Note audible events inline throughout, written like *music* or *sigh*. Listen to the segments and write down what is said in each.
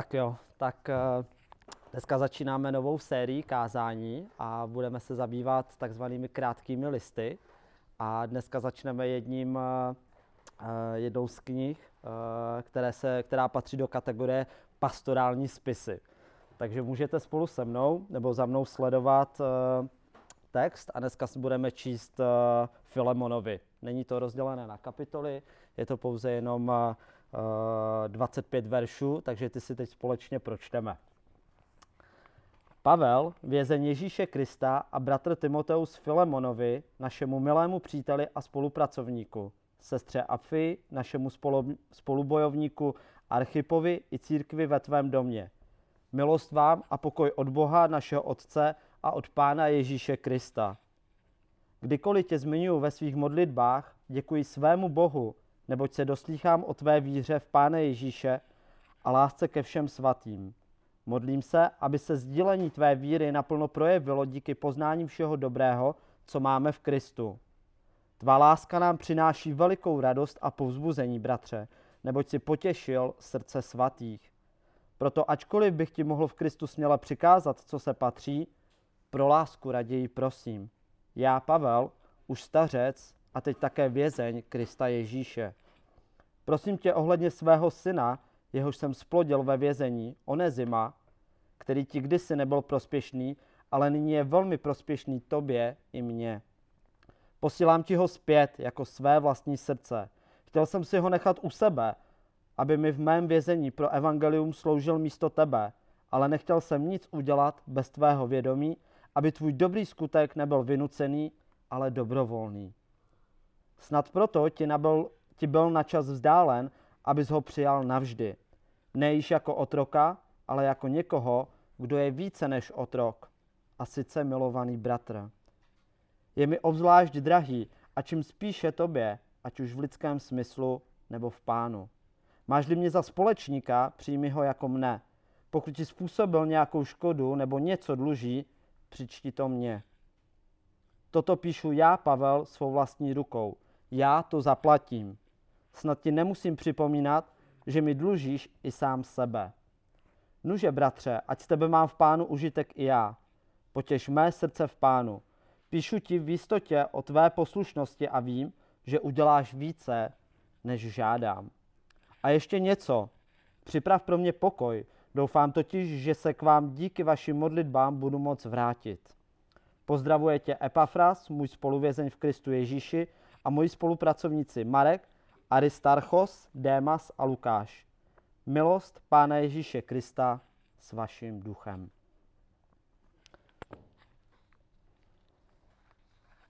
Tak jo, tak eh, dneska začínáme novou sérii kázání a budeme se zabývat takzvanými krátkými listy. A dneska začneme jedním, eh, eh, jednou z knih, které se, která patří do kategorie pastorální spisy. Takže můžete spolu se mnou nebo za mnou sledovat text a dneska si budeme číst Filemonovi. Není to rozdělené na kapitoly, je to pouze jenom 25 veršů, takže ty si teď společně pročteme. Pavel, vězeň Ježíše Krista a bratr Timoteus Filemonovi, našemu milému příteli a spolupracovníku, sestře Apfi, našemu spolu, spolubojovníku Archipovi i církvi ve tvém domě. Milost vám a pokoj od Boha, našeho Otce a od Pána Ježíše Krista. Kdykoliv tě zmiňuji ve svých modlitbách, děkuji svému Bohu, neboť se doslýchám o tvé víře v Pána Ježíše a lásce ke všem svatým. Modlím se, aby se sdílení tvé víry naplno projevilo díky poznání všeho dobrého, co máme v Kristu. Tvá láska nám přináší velikou radost a povzbuzení, bratře, neboť si potěšil srdce svatých. Proto ačkoliv bych ti mohl v Kristu směle přikázat, co se patří, pro lásku raději prosím. Já, Pavel, už stařec a teď také vězeň Krista Ježíše. Prosím tě ohledně svého syna, jehož jsem splodil ve vězení, Onezima, který ti kdysi nebyl prospěšný, ale nyní je velmi prospěšný tobě i mně. Posílám ti ho zpět jako své vlastní srdce. Chtěl jsem si ho nechat u sebe, aby mi v mém vězení pro evangelium sloužil místo tebe, ale nechtěl jsem nic udělat bez tvého vědomí, aby tvůj dobrý skutek nebyl vynucený, ale dobrovolný. Snad proto ti, nabyl, ti byl na čas vzdálen, abys ho přijal navždy. Ne již jako otroka, ale jako někoho, kdo je více než otrok, a sice milovaný bratr. Je mi obzvlášť drahý a čím spíše tobě, ať už v lidském smyslu nebo v pánu. Máš-li mě za společníka, přijmi ho jako mne. Pokud ti způsobil nějakou škodu nebo něco dluží, přičti to mně. Toto píšu já, Pavel, svou vlastní rukou. Já to zaplatím. Snad ti nemusím připomínat, že mi dlužíš i sám sebe. Nuže, bratře, ať z tebe mám v pánu užitek i já. Potěž mé srdce v pánu. Píšu ti v jistotě o tvé poslušnosti a vím, že uděláš více, než žádám. A ještě něco. Připrav pro mě pokoj. Doufám totiž, že se k vám díky vašim modlitbám budu moct vrátit. Pozdravuje tě Epafras, můj spoluvězeň v Kristu Ježíši, a moji spolupracovníci Marek, Aristarchos, Démas a Lukáš. Milost Pána Ježíše Krista s vaším duchem.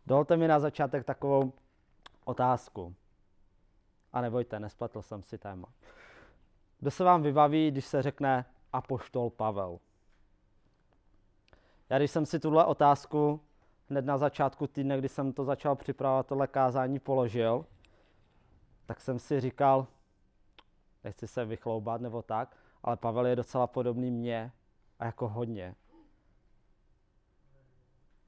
Dovolte mi na začátek takovou otázku. A nebojte, nespletl jsem si téma. Kdo se vám vybaví, když se řekne Apoštol Pavel? Já když jsem si tuhle otázku hned na začátku týdne, kdy jsem to začal připravovat, tohle kázání položil, tak jsem si říkal, nechci se vychloubat nebo tak, ale Pavel je docela podobný mně a jako hodně.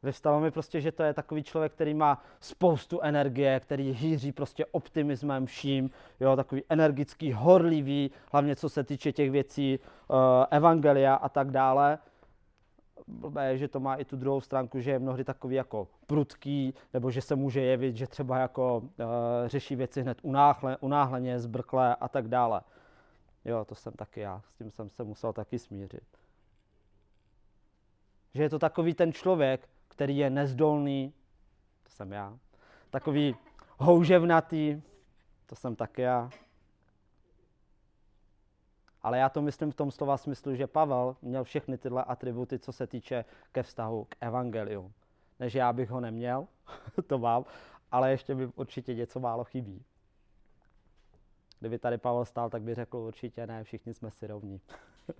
Vyvstalo mi prostě, že to je takový člověk, který má spoustu energie, který hýří prostě optimismem vším, jo, takový energický, horlivý, hlavně co se týče těch věcí, uh, evangelia a tak dále blbé že to má i tu druhou stránku, že je mnohdy takový jako prudký, nebo že se může jevit, že třeba jako uh, řeší věci hned unáhle, unáhleně, zbrkle a tak dále. Jo, to jsem taky já, s tím jsem se musel taky smířit. Že je to takový ten člověk, který je nezdolný, to jsem já, takový houževnatý, to jsem taky já, ale já to myslím v tom slova smyslu, že Pavel měl všechny tyhle atributy, co se týče ke vztahu k evangeliu. Než já bych ho neměl, *laughs* to mám, ale ještě mi určitě něco málo chybí. Kdyby tady Pavel stál, tak by řekl určitě ne, všichni jsme si rovní. *laughs*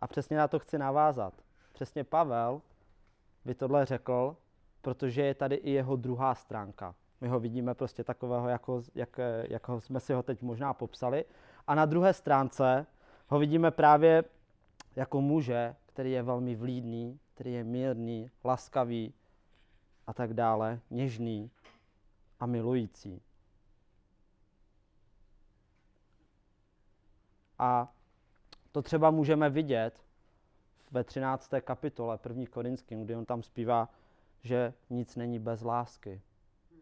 A přesně na to chci navázat. Přesně Pavel by tohle řekl, protože je tady i jeho druhá stránka. My ho vidíme prostě takového, jako, jak, jak jsme si ho teď možná popsali, a na druhé stránce ho vidíme právě jako muže, který je velmi vlídný, který je mírný, laskavý a tak dále, něžný a milující. A To třeba můžeme vidět ve 13. kapitole 1. Korinským, kdy on tam zpívá, že nic není bez lásky.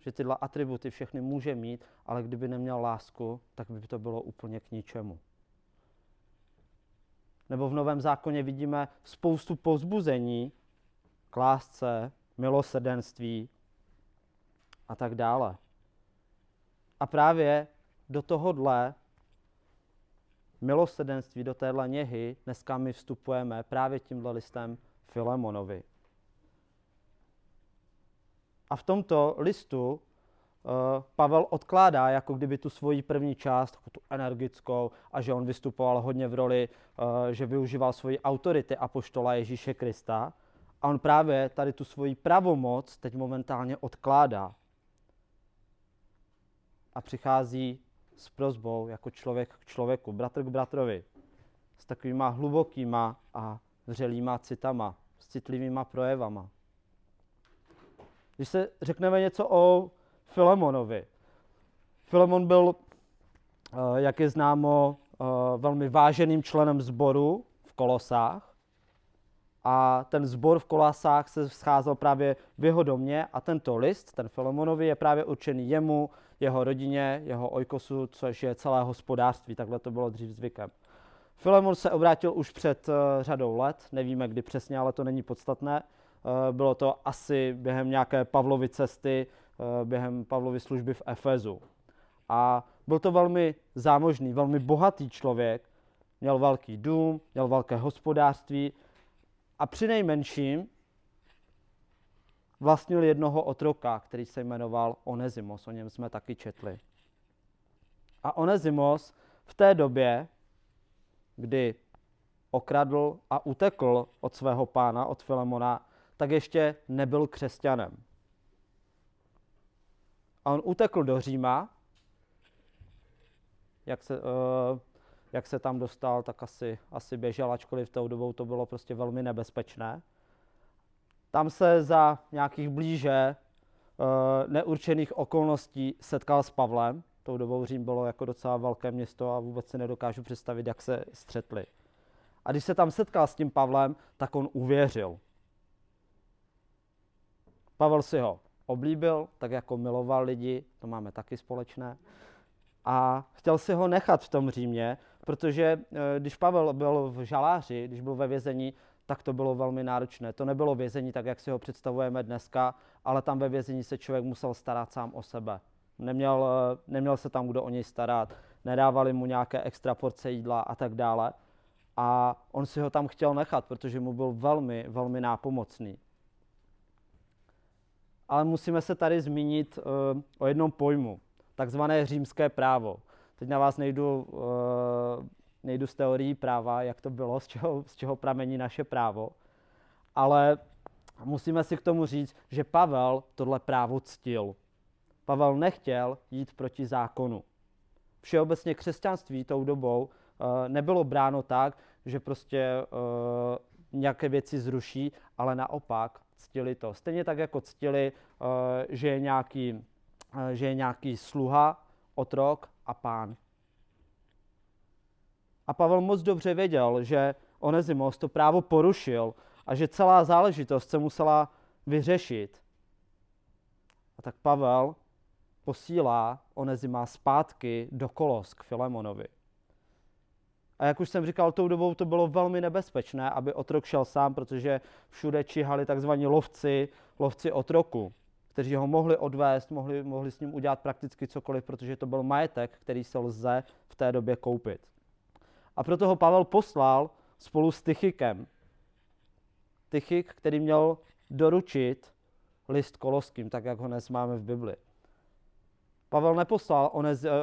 Že tyhle atributy všechny může mít, ale kdyby neměl lásku, tak by to bylo úplně k ničemu. Nebo v Novém zákoně vidíme spoustu pozbuzení k lásce, milosrdenství a tak dále. A právě do tohohle milosrdenství, do téhle něhy dneska my vstupujeme právě tímhle listem Filemonovi. A v tomto listu uh, Pavel odkládá jako kdyby tu svoji první část, jako tu energickou, a že on vystupoval hodně v roli, uh, že využíval svoji autority apoštola Ježíše Krista. A on právě tady tu svoji pravomoc teď momentálně odkládá. A přichází s prozbou jako člověk k člověku, bratr k bratrovi, s takovýma hlubokýma a vřelýma citama, s citlivýma projevama. Když se řekneme něco o Filemonovi. Filemon byl, eh, jak je známo, eh, velmi váženým členem sboru v Kolosách. A ten sbor v Kolosách se scházel právě v jeho domě a tento list, ten Filemonovi, je právě určený jemu, jeho rodině, jeho ojkosu, což je celé hospodářství, takhle to bylo dřív zvykem. Filemon se obrátil už před uh, řadou let, nevíme kdy přesně, ale to není podstatné. Uh, bylo to asi během nějaké Pavlovy cesty, uh, během Pavlovy služby v Efezu. A byl to velmi zámožný, velmi bohatý člověk, měl velký dům, měl velké hospodářství a při nejmenším vlastnil jednoho otroka, který se jmenoval Onezimos, o něm jsme taky četli. A Onezimos v té době, kdy okradl a utekl od svého pána, od Filemona, tak ještě nebyl křesťanem. A on utekl do Říma, jak se, uh, jak se tam dostal, tak asi, asi běžel, ačkoliv v tou dobou to bylo prostě velmi nebezpečné. Tam se za nějakých blíže uh, neurčených okolností setkal s Pavlem. Tou dobou Řím bylo jako docela velké město a vůbec si nedokážu představit, jak se střetli. A když se tam setkal s tím Pavlem, tak on uvěřil. Pavel si ho oblíbil, tak jako miloval lidi, to máme taky společné. A chtěl si ho nechat v tom Římě, protože eh, když Pavel byl v žaláři, když byl ve vězení, tak to bylo velmi náročné. To nebylo vězení tak, jak si ho představujeme dneska, ale tam ve vězení se člověk musel starat sám o sebe. Neměl, eh, neměl se tam kdo o něj starat, nedávali mu nějaké extra porce jídla a tak dále. A on si ho tam chtěl nechat, protože mu byl velmi, velmi nápomocný. Ale musíme se tady zmínit uh, o jednom pojmu, takzvané římské právo. Teď na vás nejdu uh, nejdu z teorií práva, jak to bylo, z čeho, z čeho pramení naše právo, ale musíme si k tomu říct, že Pavel tohle právo ctil. Pavel nechtěl jít proti zákonu. Všeobecně křesťanství tou dobou uh, nebylo bráno tak, že prostě uh, nějaké věci zruší, ale naopak ctili to. Stejně tak, jako ctili, uh, že, je nějaký, uh, že je nějaký sluha, otrok a pán. A Pavel moc dobře věděl, že Onezimos to právo porušil a že celá záležitost se musela vyřešit. A tak Pavel posílá Onezima zpátky do Kolos k Filemonovi. A jak už jsem říkal, tou dobou to bylo velmi nebezpečné, aby otrok šel sám, protože všude čihali takzvaní lovci, lovci otroku, kteří ho mohli odvést, mohli, mohli s ním udělat prakticky cokoliv, protože to byl majetek, který se lze v té době koupit. A proto ho Pavel poslal spolu s Tychikem. Tychik, který měl doručit list koloským, tak jak ho dnes máme v Bibli. Pavel neposlal Onezi, uh,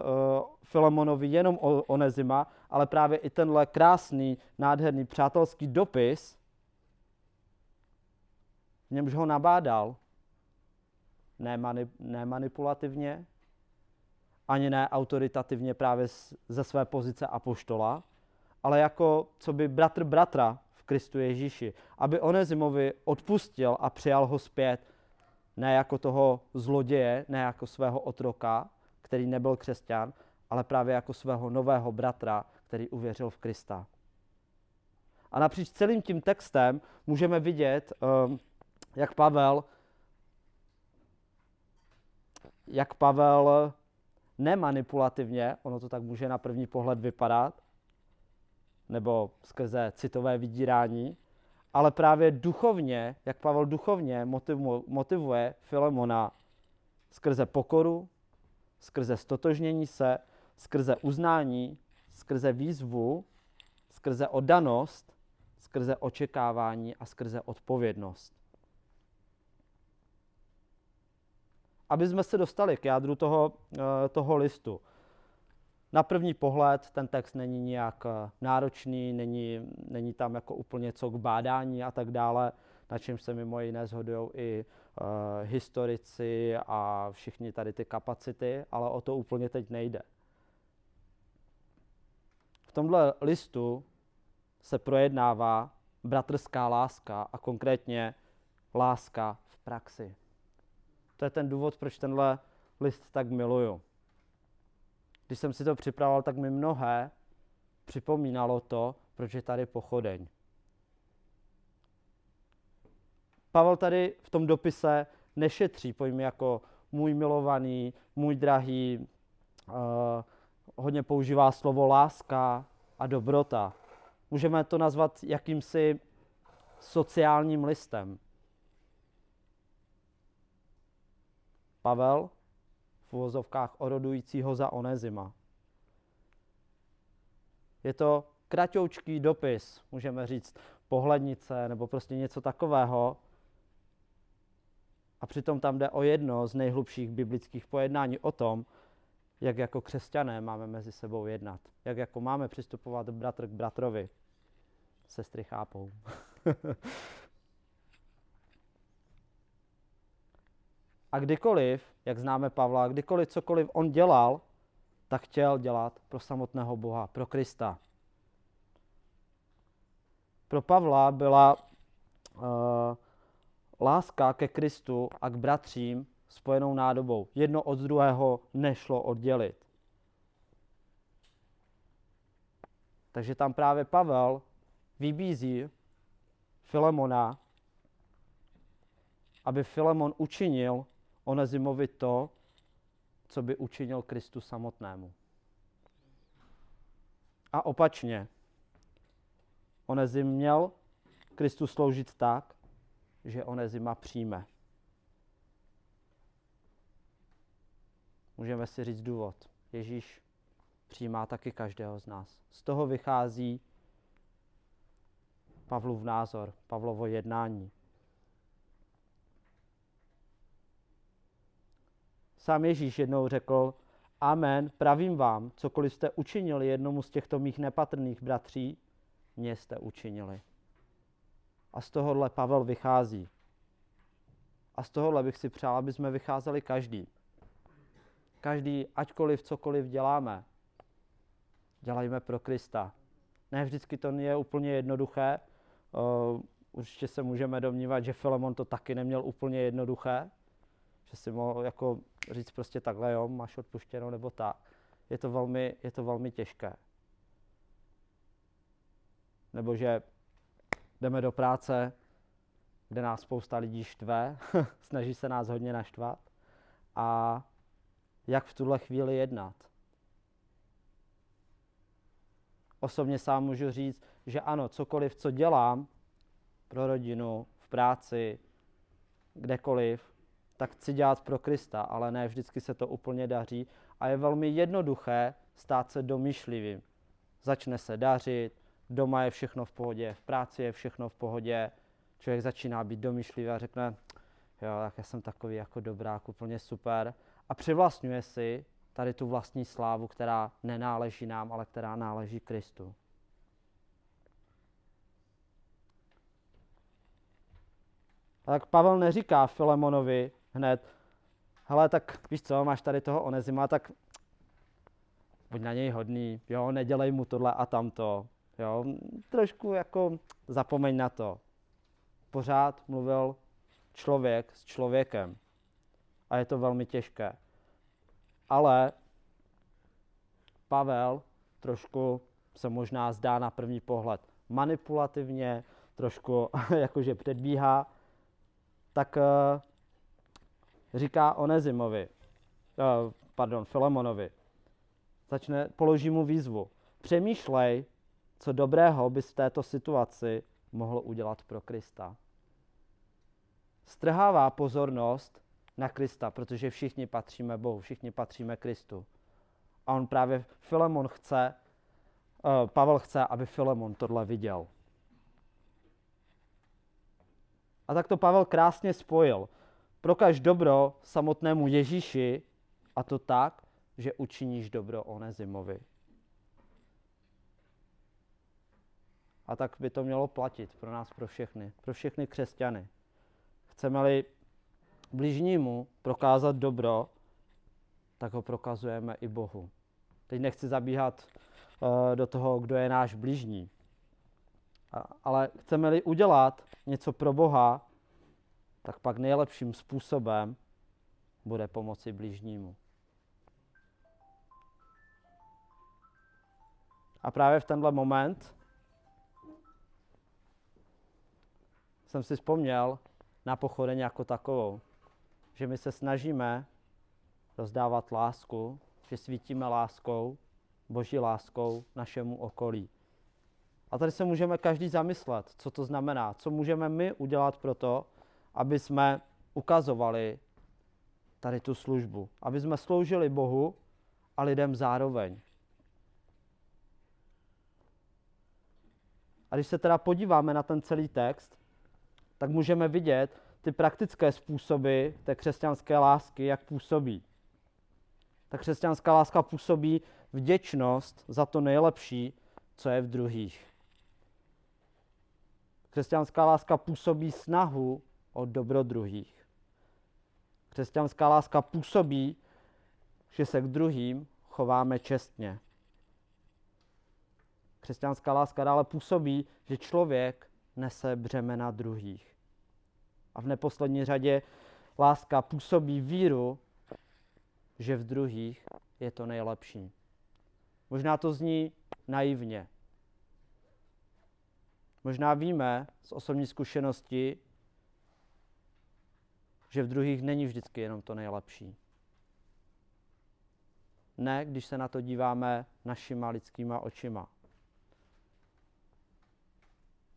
Filemonovi jenom Onezima, ale právě i tenhle krásný, nádherný přátelský dopis, v němž ho nabádal, ne, mani, ne manipulativně, ani ne autoritativně právě ze své pozice apoštola, ale jako co by bratr bratra v Kristu Ježíši, aby Onezimovi odpustil a přijal ho zpět, ne jako toho zloděje, ne jako svého otroka, který nebyl křesťan, ale právě jako svého nového bratra, který uvěřil v Krista. A napříč celým tím textem můžeme vidět, um, jak Pavel, jak Pavel nemanipulativně, ono to tak může na první pohled vypadat, nebo skrze citové vydírání, ale právě duchovně, jak Pavel duchovně motivuje Filemona skrze pokoru, skrze stotožnění se, skrze uznání, skrze výzvu, skrze oddanost, skrze očekávání a skrze odpovědnost. Aby jsme se dostali k jádru toho, eh, toho listu. Na první pohled ten text není nijak eh, náročný, není, není tam jako úplně co k bádání a tak dále, na čem se mimo jiné shodují i uh, historici a všichni tady ty kapacity, ale o to úplně teď nejde. V tomhle listu se projednává bratrská láska a konkrétně láska v praxi. To je ten důvod, proč tenhle list tak miluju. Když jsem si to připravoval, tak mi mnohé připomínalo to, proč je tady pochodeň. Pavel tady v tom dopise nešetří pojmy jako můj milovaný, můj drahý, uh, hodně používá slovo láska a dobrota. Můžeme to nazvat jakýmsi sociálním listem. Pavel v uvozovkách orodujícího za Onezima. Je to kratoučký dopis, můžeme říct pohlednice nebo prostě něco takového. A přitom tam jde o jedno z nejhlubších biblických pojednání o tom, jak jako křesťané máme mezi sebou jednat. Jak jako máme přistupovat bratr k bratrovi. Sestry chápou. *laughs* A kdykoliv, jak známe Pavla, kdykoliv cokoliv on dělal, tak chtěl dělat pro samotného Boha, pro Krista. Pro Pavla byla uh, láska ke Kristu a k bratřím spojenou nádobou. Jedno od druhého nešlo oddělit. Takže tam právě Pavel vybízí Filemona, aby Filemon učinil Onezimovi to, co by učinil Kristu samotnému. A opačně, Onezim měl Kristu sloužit tak, že Onezima přijme. Můžeme si říct důvod. Ježíš přijímá taky každého z nás. Z toho vychází Pavlův názor, Pavlovo jednání. Sám Ježíš jednou řekl, Amen, pravím vám, cokoliv jste učinili jednomu z těchto mých nepatrných bratří, mě jste učinili. A z tohohle Pavel vychází. A z tohohle bych si přál, aby jsme vycházeli každý. Každý, aťkoliv cokoliv děláme, dělejme pro Krista. Ne vždycky to je úplně jednoduché. Uh, určitě se můžeme domnívat, že Filemon to taky neměl úplně jednoduché, že si mohl jako říct prostě takhle, jo, máš odpuštěno nebo tak. Je to velmi, je to velmi těžké. Nebo že jdeme do práce, kde nás spousta lidí štve, *laughs* snaží se nás hodně naštvat. A jak v tuhle chvíli jednat? Osobně sám můžu říct, že ano, cokoliv, co dělám pro rodinu, v práci, kdekoliv, tak chci dělat pro Krista, ale ne vždycky se to úplně daří a je velmi jednoduché stát se domýšlivým. Začne se dařit, doma je všechno v pohodě, v práci je všechno v pohodě, člověk začíná být domýšlivý a řekne, jo, tak já jsem takový jako dobrák, úplně super. A přivlastňuje si tady tu vlastní slávu, která nenáleží nám, ale která náleží Kristu. A tak Pavel neříká Filemonovi hned, hele, tak víš co, máš tady toho Onezima, tak buď na něj hodný, jo, nedělej mu tohle a tamto, jo, trošku jako zapomeň na to. Pořád mluvil člověk s člověkem a je to velmi těžké. Ale Pavel trošku se možná zdá na první pohled manipulativně, trošku *laughs* jakože předbíhá, tak uh, říká Onezimovi, uh, pardon, Filemonovi, začne, položí mu výzvu. Přemýšlej, co dobrého bys v této situaci mohl udělat pro Krista. Strhává pozornost na Krista, protože všichni patříme Bohu, všichni patříme Kristu. A on právě, Filemon chce, uh, Pavel chce, aby Filemon tohle viděl. A tak to Pavel krásně spojil. Prokaž dobro samotnému Ježíši a to tak, že učiníš dobro Onezimovi. A tak by to mělo platit pro nás, pro všechny, pro všechny křesťany. Chceme-li bližnímu prokázat dobro, tak ho prokazujeme i Bohu. Teď nechci zabíhat uh, do toho, kdo je náš bližní. A, ale chceme-li udělat něco pro Boha, tak pak nejlepším způsobem bude pomoci bližnímu. A právě v tenhle moment jsem si vzpomněl na pochodeň jako takovou. Že my se snažíme rozdávat lásku, že svítíme láskou, boží láskou našemu okolí. A tady se můžeme každý zamyslet, co to znamená, co můžeme my udělat pro to, aby jsme ukazovali tady tu službu, aby jsme sloužili Bohu a lidem zároveň. A když se teda podíváme na ten celý text, tak můžeme vidět ty praktické způsoby té křesťanské lásky, jak působí. Ta křesťanská láska působí vděčnost za to nejlepší, co je v druhých. Křesťanská láska působí snahu o dobro druhých. Křesťanská láska působí, že se k druhým chováme čestně. Křesťanská láska dále působí, že člověk nese břemena druhých. A v neposlední řadě láska působí víru, že v druhých je to nejlepší. Možná to zní naivně. Možná víme z osobní zkušenosti, že v druhých není vždycky jenom to nejlepší. Ne, když se na to díváme našima lidskýma očima.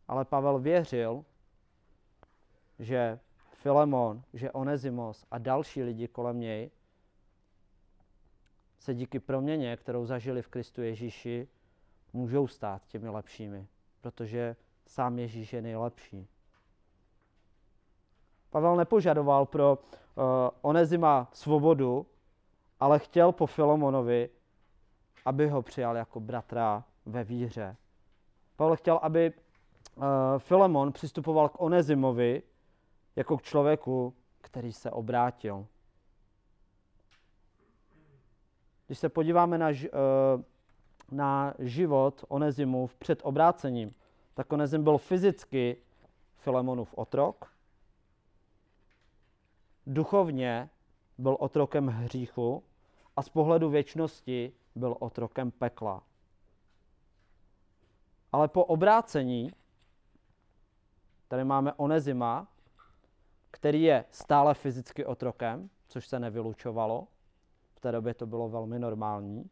Ale Pavel věřil, že Filemon, že Onezimos a další lidi kolem něj se díky proměně, kterou zažili v Kristu Ježíši, můžou stát těmi lepšími, protože sám Ježíš je nejlepší. Pavel nepožadoval pro uh, Onezima svobodu, ale chtěl po Filomonovi, aby ho přijal jako bratra ve víře. Pavel chtěl, aby uh, Filemon přistupoval k Onezimovi jako k člověku, který se obrátil. Když se podíváme na, uh, na život Onezimu před obrácením, tak Onezim byl fyzicky Filemonův otrok, duchovně byl otrokem hříchu a z pohledu věčnosti byl otrokem pekla. Ale po obrácení tady máme Onezima, který je stále fyzicky otrokem, což se nevylučovalo. V té době to bylo velmi normální.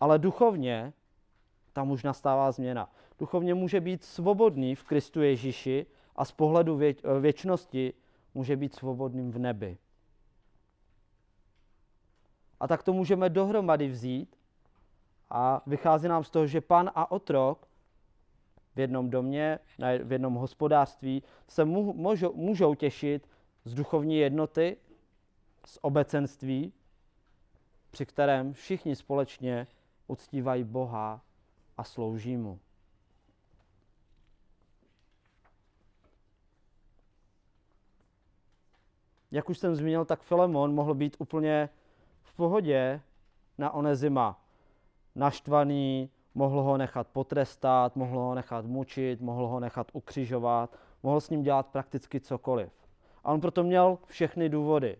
Ale duchovně tam už nastává změna. Duchovně může být svobodný v Kristu Ježíši a z pohledu vě- věčnosti může být svobodným v nebi. A tak to můžeme dohromady vzít a vychází nám z toho, že pan a otrok v jednom domě, v jednom hospodářství se můžou, můžou těšit z duchovní jednoty, z obecenství, při kterém všichni společně uctívají Boha a slouží mu. jak už jsem zmínil, tak Filemon mohl být úplně v pohodě na Onezima. Naštvaný, mohl ho nechat potrestat, mohl ho nechat mučit, mohl ho nechat ukřižovat, mohl s ním dělat prakticky cokoliv. A on proto měl všechny důvody.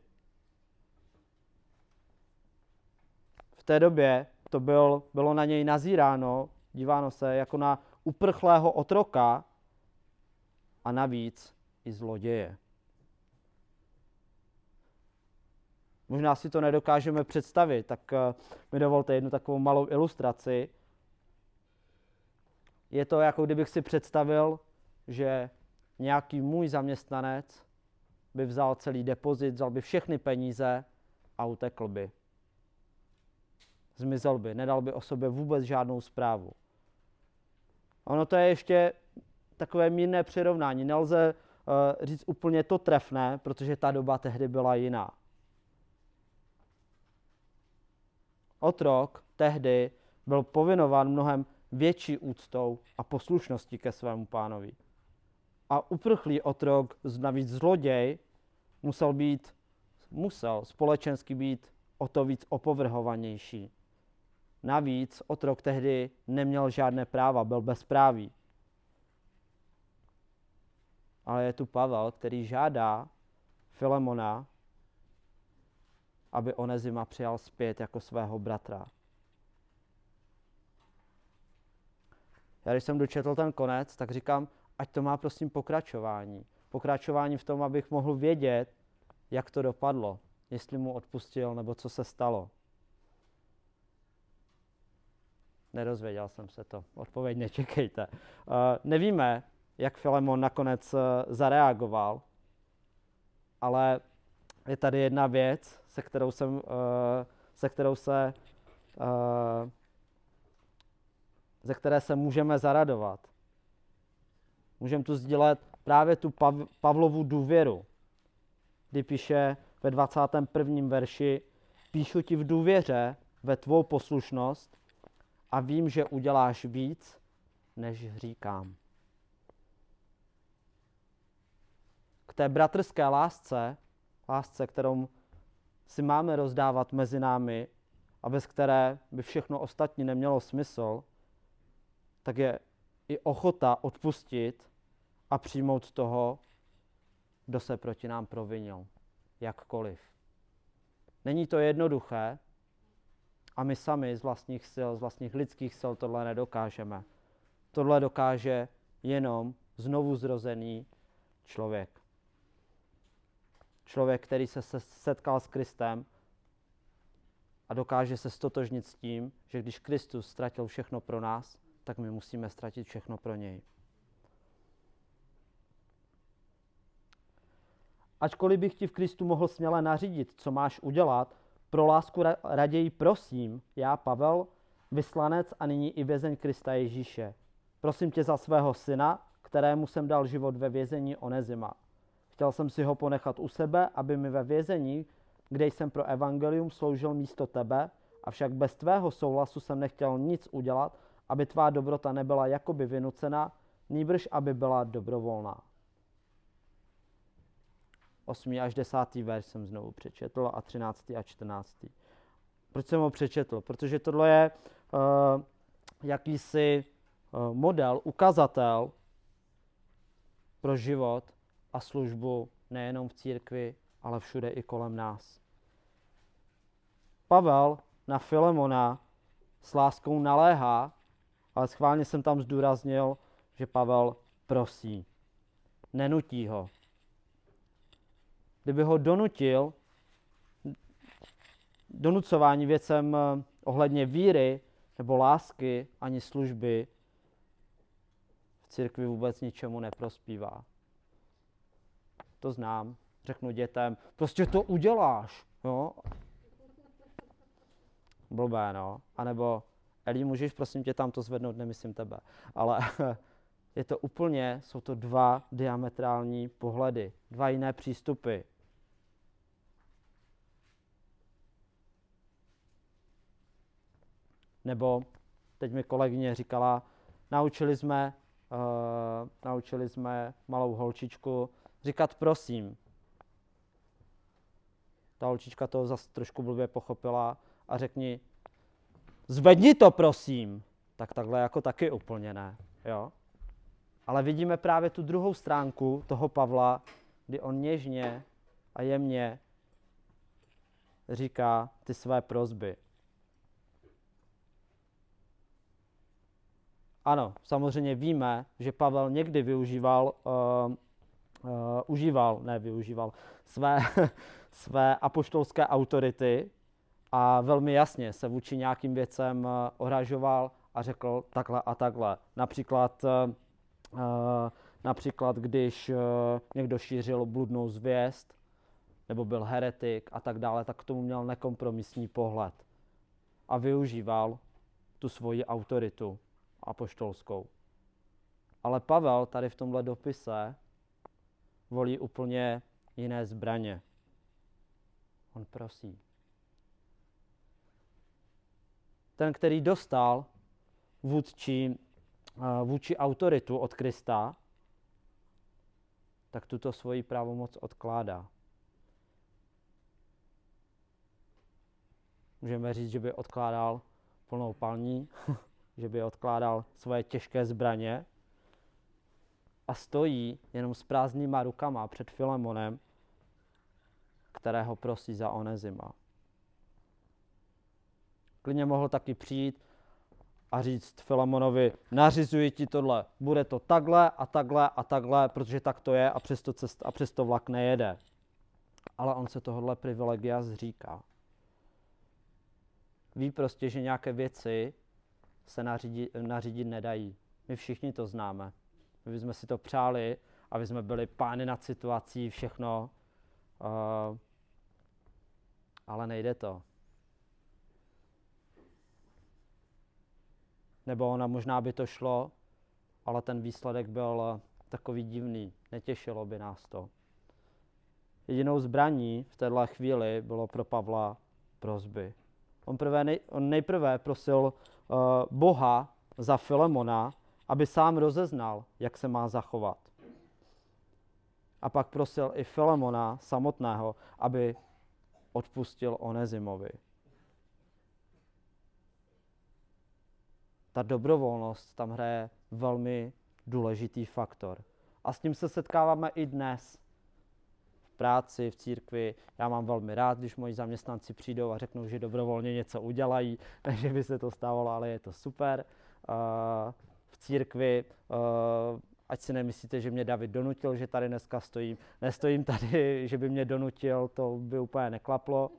V té době to byl, bylo na něj nazíráno, díváno se jako na uprchlého otroka a navíc i zloděje. Možná si to nedokážeme představit, tak eh, mi dovolte jednu takovou malou ilustraci. Je to jako kdybych si představil, že nějaký můj zaměstnanec by vzal celý depozit, vzal by všechny peníze a utekl by. Zmizel by, nedal by o sobě vůbec žádnou zprávu. Ono to je ještě takové mírné přirovnání. Nelze uh, říct úplně to trefné, protože ta doba tehdy byla jiná. Otrok tehdy byl povinován mnohem větší úctou a poslušností ke svému pánovi. A uprchlý otrok, navíc zloděj, musel být, musel společensky být o to víc opovrhovanější. Navíc otrok tehdy neměl žádné práva, byl bezprávý. Ale je tu Pavel, který žádá Filemona, aby Onezima přijal zpět jako svého bratra. Já když jsem dočetl ten konec, tak říkám, ať to má prosím pokračování. Pokračování v tom, abych mohl vědět, jak to dopadlo, jestli mu odpustil nebo co se stalo. Nerozvěděl jsem se to. Odpověď nečekejte. Uh, nevíme, jak Filemon nakonec uh, zareagoval, ale je tady jedna věc, se kterou, jsem, uh, se kterou se, ze které se můžeme zaradovat. Můžeme tu sdílet právě tu Pav- Pavlovu důvěru, kdy píše ve 21. verši, píšu ti v důvěře ve tvou poslušnost a vím, že uděláš víc, než říkám. K té bratrské lásce, lásce, kterou si máme rozdávat mezi námi a bez které by všechno ostatní nemělo smysl, tak je i ochota odpustit a přijmout toho, kdo se proti nám provinil, jakkoliv. Není to jednoduché a my sami z vlastních sil, z vlastních lidských sil tohle nedokážeme. Tohle dokáže jenom znovu zrozený člověk. Člověk, který se setkal s Kristem a dokáže se stotožnit s tím, že když Kristus ztratil všechno pro nás, tak my musíme ztratit všechno pro něj. Ačkoliv bych ti v Kristu mohl směle nařídit, co máš udělat, pro lásku raději prosím, já Pavel, vyslanec a nyní i vězeň Krista Ježíše. Prosím tě za svého syna, kterému jsem dal život ve vězení Onezima. Chtěl jsem si ho ponechat u sebe, aby mi ve vězení, kde jsem pro evangelium sloužil místo tebe, avšak bez tvého souhlasu jsem nechtěl nic udělat, aby tvá dobrota nebyla jakoby vynucena, nýbrž aby byla dobrovolná. 8. až 10. verš jsem znovu přečetl a 13. a 14. Proč jsem ho přečetl? Protože tohle je uh, jakýsi uh, model, ukazatel pro život a službu nejenom v církvi, ale všude i kolem nás. Pavel na Filemona s láskou naléhá, ale schválně jsem tam zdůraznil, že Pavel prosí. Nenutí ho, kdyby ho donutil donucování věcem eh, ohledně víry nebo lásky ani služby v církvi vůbec ničemu neprospívá. To znám. Řeknu dětem, prostě to uděláš. Jo? Blbé, no. A nebo, Eli, můžeš prosím tě tam to zvednout, nemyslím tebe. Ale *laughs* je to úplně, jsou to dva diametrální pohledy, dva jiné přístupy. Nebo teď mi kolegyně říkala, naučili jsme, uh, naučili jsme malou holčičku říkat prosím. Ta holčička to zase trošku blbě pochopila a řekni, zvedni to prosím. Tak takhle jako taky úplně ne. Jo? Ale vidíme právě tu druhou stránku toho Pavla, kdy on něžně a jemně říká ty své prozby. ano, samozřejmě víme, že Pavel někdy využíval, uh, uh, užíval, ne využíval, své, *laughs* své apoštolské autority a velmi jasně se vůči nějakým věcem uh, ohražoval a řekl takhle a takhle. Například, uh, například když někdo šířil bludnou zvěst, nebo byl heretik a tak dále, tak k tomu měl nekompromisní pohled a využíval tu svoji autoritu apoštolskou. Ale Pavel tady v tomhle dopise volí úplně jiné zbraně. On prosí. Ten, který dostal vůdčí, eh, vůči autoritu od Krista, tak tuto svoji právomoc odkládá. Můžeme říct, že by odkládal plnou palní, *laughs* že by odkládal svoje těžké zbraně a stojí jenom s prázdnýma rukama před Filemonem, kterého prosí za Onezima. Klidně mohl taky přijít a říct Filemonovi, nařizuji ti tohle, bude to takhle a takhle a takhle, protože tak to je a přesto, cest, a přesto vlak nejede. Ale on se tohle privilegia zříká. Ví prostě, že nějaké věci se nařídit, nařídit nedají. My všichni to známe. My bychom si to přáli, aby jsme byli pány nad situací, všechno. Uh, ale nejde to. Nebo ona možná by to šlo, ale ten výsledek byl takový divný. Netěšilo by nás to. Jedinou zbraní v této chvíli bylo pro Pavla prozby. On, prvé on nejprve prosil uh, Boha za Filemona, aby sám rozeznal, jak se má zachovat. A pak prosil i Filemona samotného, aby odpustil Onezimovi. Ta dobrovolnost tam hraje velmi důležitý faktor. A s tím se setkáváme i dnes práci, v církvi. Já mám velmi rád, když moji zaměstnanci přijdou a řeknou, že dobrovolně něco udělají, *laughs* takže by se to stávalo, ale je to super. Uh, v církvi, uh, ať si nemyslíte, že mě David donutil, že tady dneska stojím. Nestojím tady, *laughs* že by mě donutil, to by úplně neklaplo.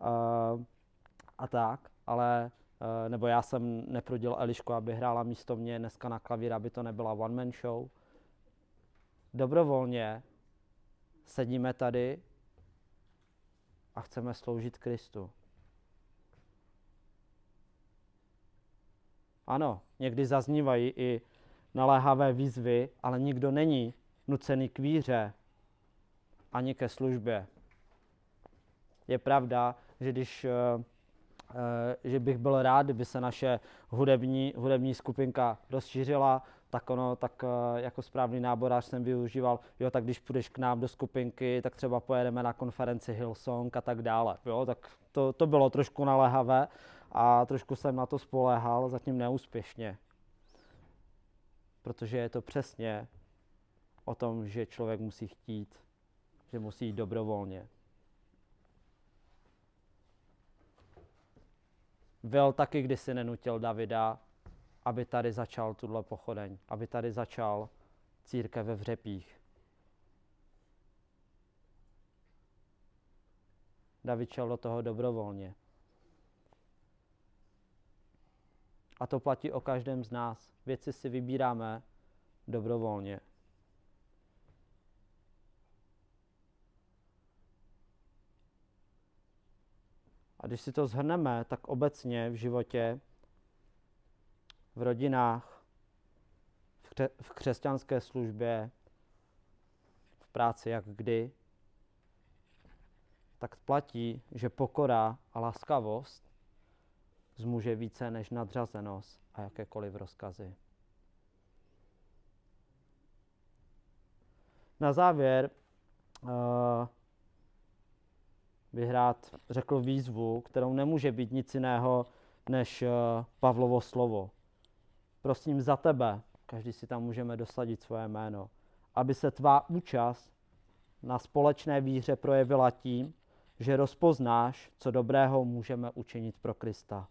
Uh, a tak, ale nebo já jsem neprudil Elišku, aby hrála místo mě dneska na klavír, aby to nebyla one-man show. Dobrovolně sedíme tady a chceme sloužit Kristu. Ano, někdy zaznívají i naléhavé výzvy, ale nikdo není nucený k víře ani ke službě. Je pravda, že když eh, eh, že bych byl rád, kdyby se naše hudební, hudební skupinka rozšířila, tak ono, tak eh, jako správný náborář jsem využíval, jo, tak když půjdeš k nám do skupinky, tak třeba pojedeme na konferenci Hillsong a tak dále, jo, tak to, to bylo trošku naléhavé a trošku jsem na to spoléhal, zatím neúspěšně. Protože je to přesně o tom, že člověk musí chtít, že musí jít dobrovolně. Vil taky kdysi nenutil Davida, aby tady začal tuhle pochodeň, aby tady začal církev ve Vřepích. David šel do toho dobrovolně. A to platí o každém z nás. Věci si vybíráme dobrovolně. Když si to zhrneme, tak obecně v životě v rodinách, v, kře- v křesťanské službě, v práci jak kdy, tak platí, že pokora a laskavost zmůže více než nadřazenost a jakékoliv rozkazy. Na závěr uh, bych rád řekl výzvu, kterou nemůže být nic jiného než uh, Pavlovo slovo. Prosím za tebe, každý si tam můžeme dosadit svoje jméno, aby se tvá účast na společné víře projevila tím, že rozpoznáš, co dobrého můžeme učinit pro Krista.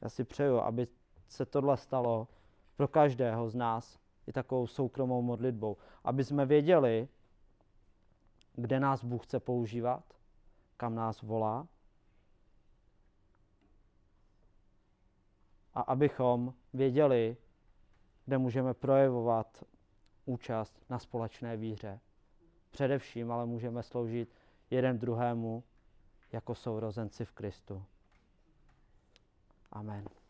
Já si přeju, aby se tohle stalo pro každého z nás i takovou soukromou modlitbou, aby jsme věděli, kde nás Bůh chce používat, kam nás volá a abychom věděli, kde můžeme projevovat účast na společné víře. Především ale můžeme sloužit jeden druhému jako sourozenci v Kristu. Amen.